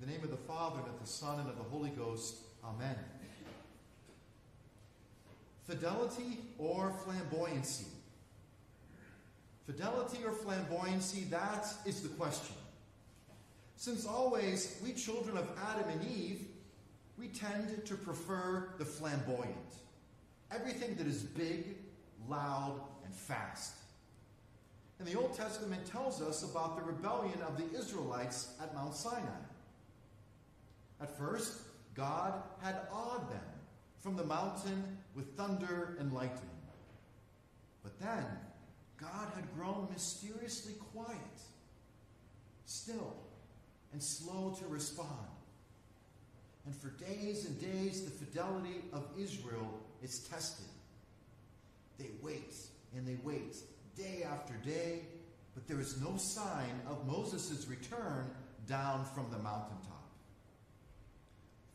The name of the Father, and of the Son, and of the Holy Ghost. Amen. Fidelity or flamboyancy? Fidelity or flamboyancy, that is the question. Since always, we children of Adam and Eve, we tend to prefer the flamboyant. Everything that is big, loud, and fast. And the Old Testament tells us about the rebellion of the Israelites at Mount Sinai. At first, God had awed them from the mountain with thunder and lightning. But then, God had grown mysteriously quiet, still, and slow to respond. And for days and days, the fidelity of Israel is tested. They wait and they wait day after day, but there is no sign of Moses' return down from the mountaintop.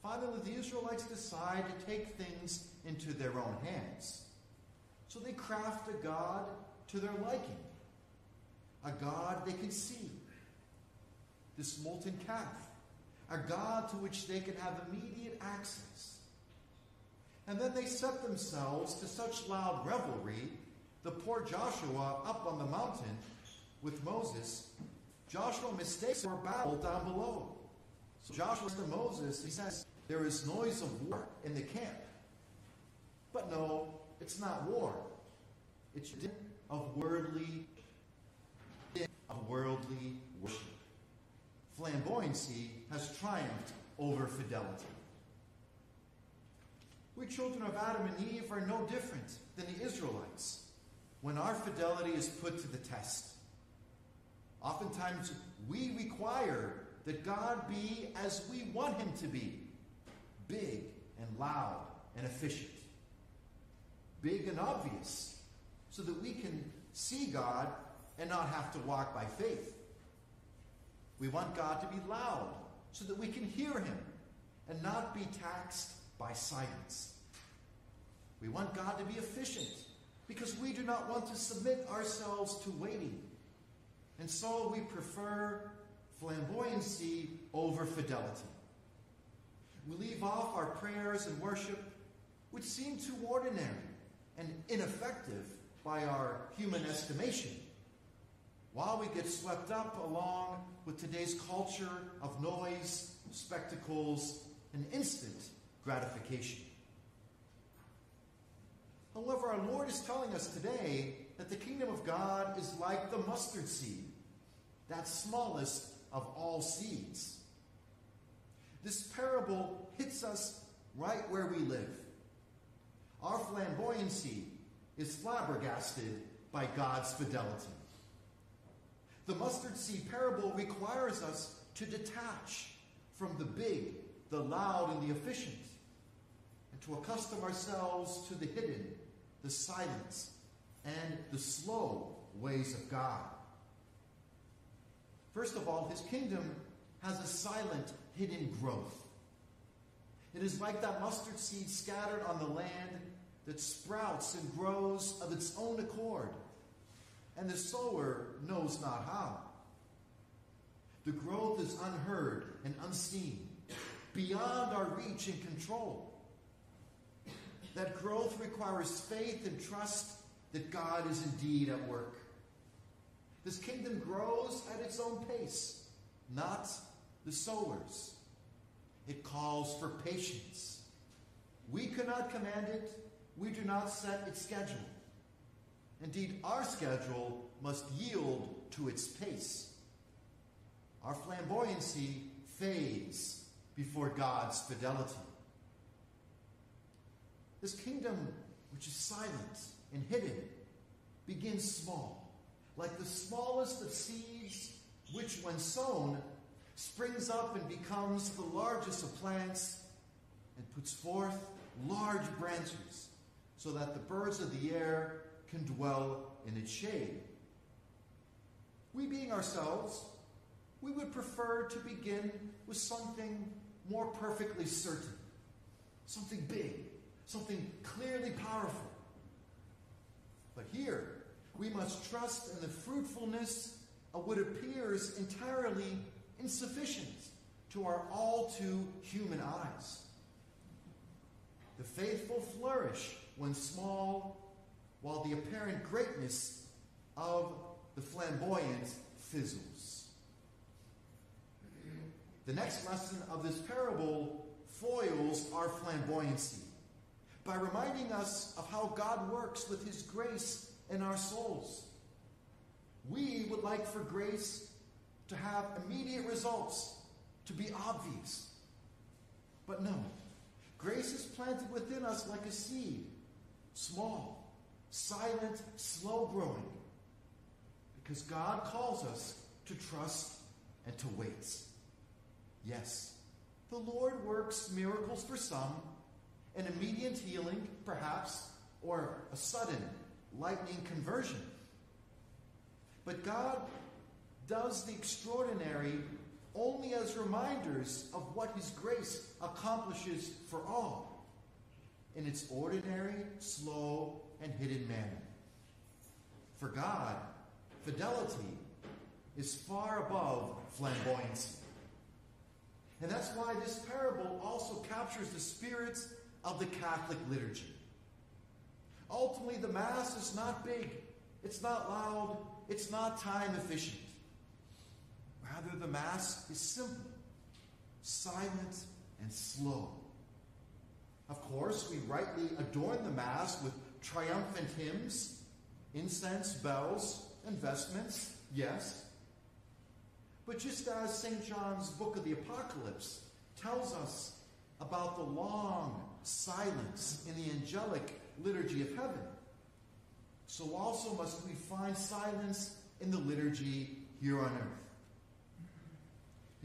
Finally, the Israelites decide to take things into their own hands. So they craft a God to their liking, a God they can see, this molten calf, a God to which they can have immediate access. And then they set themselves to such loud revelry the poor Joshua up on the mountain with Moses, Joshua mistakes for battle down below. So Joshua to Moses, he says, There is noise of war in the camp. But no, it's not war. It's of worldly of worldly worship. Flamboyancy has triumphed over fidelity. We children of Adam and Eve are no different than the Israelites when our fidelity is put to the test. Oftentimes, we require that God be as we want him to be big and loud and efficient, big and obvious, so that we can see God and not have to walk by faith. We want God to be loud so that we can hear him and not be taxed by silence. We want God to be efficient because we do not want to submit ourselves to waiting. And so we prefer flamboyancy over fidelity. We leave off our prayers and worship, which seem too ordinary and ineffective by our human estimation, while we get swept up along with today's culture of noise, spectacles, and instant gratification. However, our Lord is telling us today that the kingdom of God is like the mustard seed, that smallest of all seeds. This parable hits us right where we live. Our flamboyancy is flabbergasted by God's fidelity. The mustard seed parable requires us to detach from the big, the loud, and the efficient, and to accustom ourselves to the hidden, the silence, and the slow ways of God. First of all, his kingdom has a silent, hidden growth. It is like that mustard seed scattered on the land that sprouts and grows of its own accord, and the sower knows not how. The growth is unheard and unseen, beyond our reach and control. That growth requires faith and trust that God is indeed at work. This kingdom grows at its own pace, not the sower's. It calls for patience. We cannot command it, we do not set its schedule. Indeed, our schedule must yield to its pace. Our flamboyancy fades before God's fidelity. This kingdom, which is silent and hidden, begins small, like the smallest of seeds, which, when sown, springs up and becomes the largest of plants and puts forth large branches, so that the birds of the air can dwell in its shade. We, being ourselves, we would prefer to begin with something more perfectly certain, something big, something clearly powerful. But here, we must trust in the fruitfulness of what appears entirely insufficient to our all too human eyes. The faithful flourish when small, while the apparent greatness of the flamboyant fizzles. The next lesson of this parable foils our flamboyancy by reminding us of how God works with His grace in our souls. We would like for grace to have immediate results, to be obvious. But no, grace is planted within us like a seed, small, silent, slow growing, because God calls us to trust and to wait. Yes, the Lord works miracles for some, an immediate healing, perhaps, or a sudden lightning conversion. But God does the extraordinary only as reminders of what His grace accomplishes for all in its ordinary, slow, and hidden manner. For God, fidelity is far above flamboyancy. And that's why this parable also captures the spirit of the Catholic liturgy. Ultimately, the Mass is not big, it's not loud, it's not time efficient. Rather, the Mass is simple, silent, and slow. Of course, we rightly adorn the Mass with triumphant hymns, incense, bells, and vestments, yes. But just as St. John's book of the Apocalypse tells us about the long silence in the angelic liturgy of heaven, so also must we find silence in the liturgy here on earth.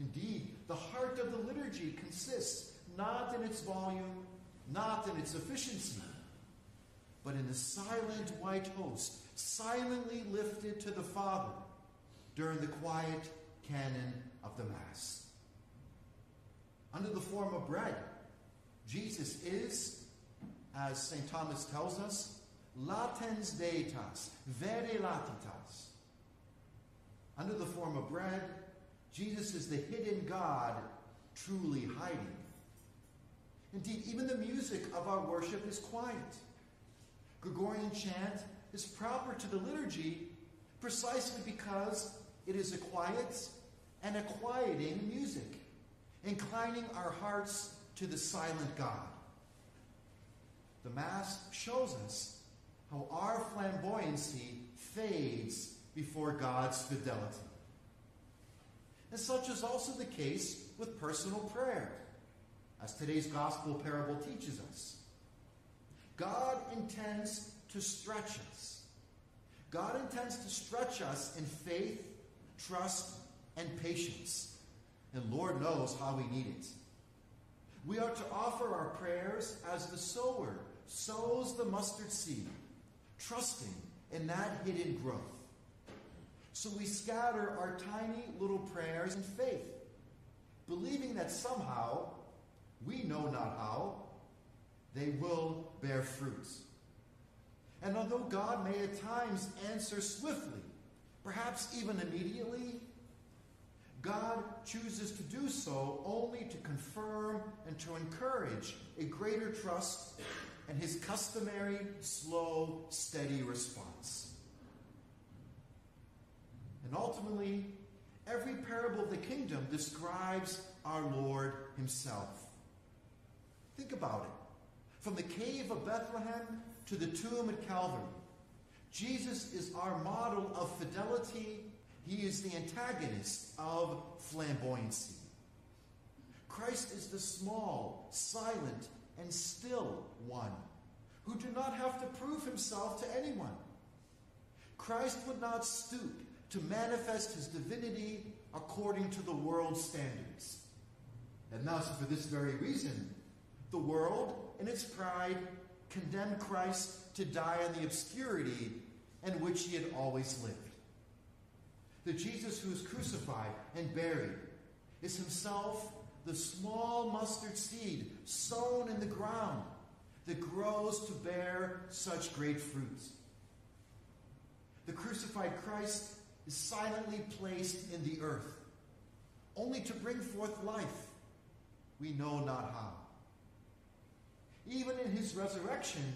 Indeed, the heart of the liturgy consists not in its volume, not in its efficiency, but in the silent white host, silently lifted to the Father during the quiet canon of the Mass. Under the form of bread, Jesus is, as St. Thomas tells us, latens deitas, vere latitas. Under the form of bread, Jesus is the hidden God, truly hiding. Indeed, even the music of our worship is quiet. Gregorian chant is proper to the liturgy precisely because it is a quiet and a quieting music, inclining our hearts to the silent God. The Mass shows us how our flamboyancy fades before God's fidelity. And such is also the case with personal prayer, as today's gospel parable teaches us. God intends to stretch us. God intends to stretch us in faith, trust, and patience. And Lord knows how we need it. We are to offer our prayers as the sower sows the mustard seed, trusting in that hidden growth. So we scatter our tiny little prayers in faith, believing that somehow, we know not how, they will bear fruit. And although God may at times answer swiftly, perhaps even immediately, God chooses to do so only to confirm and to encourage a greater trust and his customary slow, steady response. And ultimately, every parable of the kingdom describes our Lord himself. Think about it. From the cave of Bethlehem to the tomb at Calvary, Jesus is our model of fidelity. He is the antagonist of flamboyancy. Christ is the small, silent, and still one who do not have to prove himself to anyone. Christ would not stoop to manifest his divinity according to the world's standards. And thus, for this very reason, the world, in its pride, condemned Christ to die in the obscurity in which he had always lived. The Jesus who is crucified and buried is himself the small mustard seed sown in the ground that grows to bear such great fruits. The crucified Christ is silently placed in the earth, only to bring forth life, we know not how. Even in his resurrection,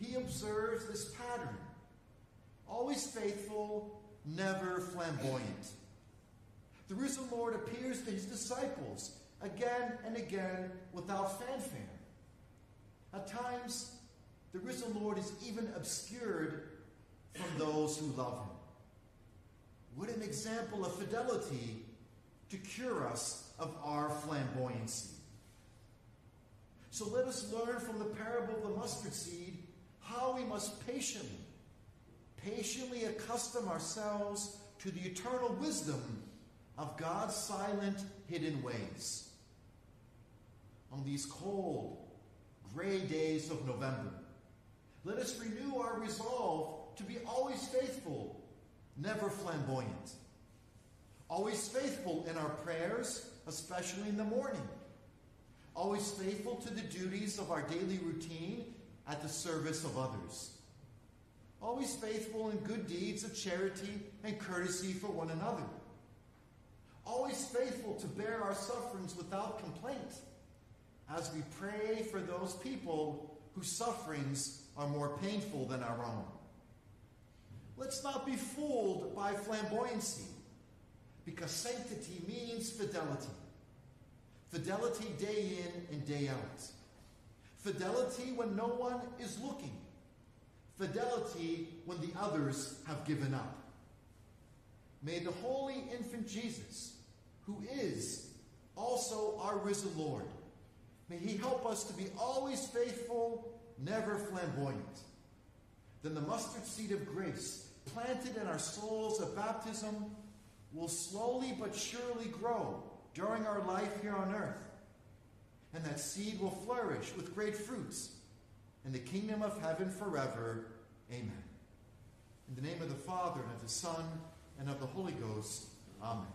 he observes this pattern always faithful, never flamboyant. The risen Lord appears to his disciples again and again without fanfare. At times, the risen Lord is even obscured from those who love him. What an example of fidelity to cure us of our flamboyancy. So let us learn from the parable of the mustard seed how we must patiently, patiently accustom ourselves to the eternal wisdom of God's silent, hidden ways. On these cold, gray days of November, let us renew our resolve to be always faithful, never flamboyant. Always faithful in our prayers, especially in the morning. Always faithful to the duties of our daily routine at the service of others. Always faithful in good deeds of charity and courtesy for one another. Always faithful to bear our sufferings without complaint as we pray for those people whose sufferings are more painful than our own. Let's not be fooled by flamboyancy because sanctity means fidelity. Fidelity day in and day out. Fidelity when no one is looking. Fidelity when the others have given up. May the holy infant Jesus, who is also our risen Lord, may he help us to be always faithful, never flamboyant. Then the mustard seed of grace, planted in our souls at baptism, will slowly but surely grow during our life here on earth. And that seed will flourish with great fruits in the kingdom of heaven forever. Amen. In the name of the Father, and of the Son, and of the Holy Ghost. Amen.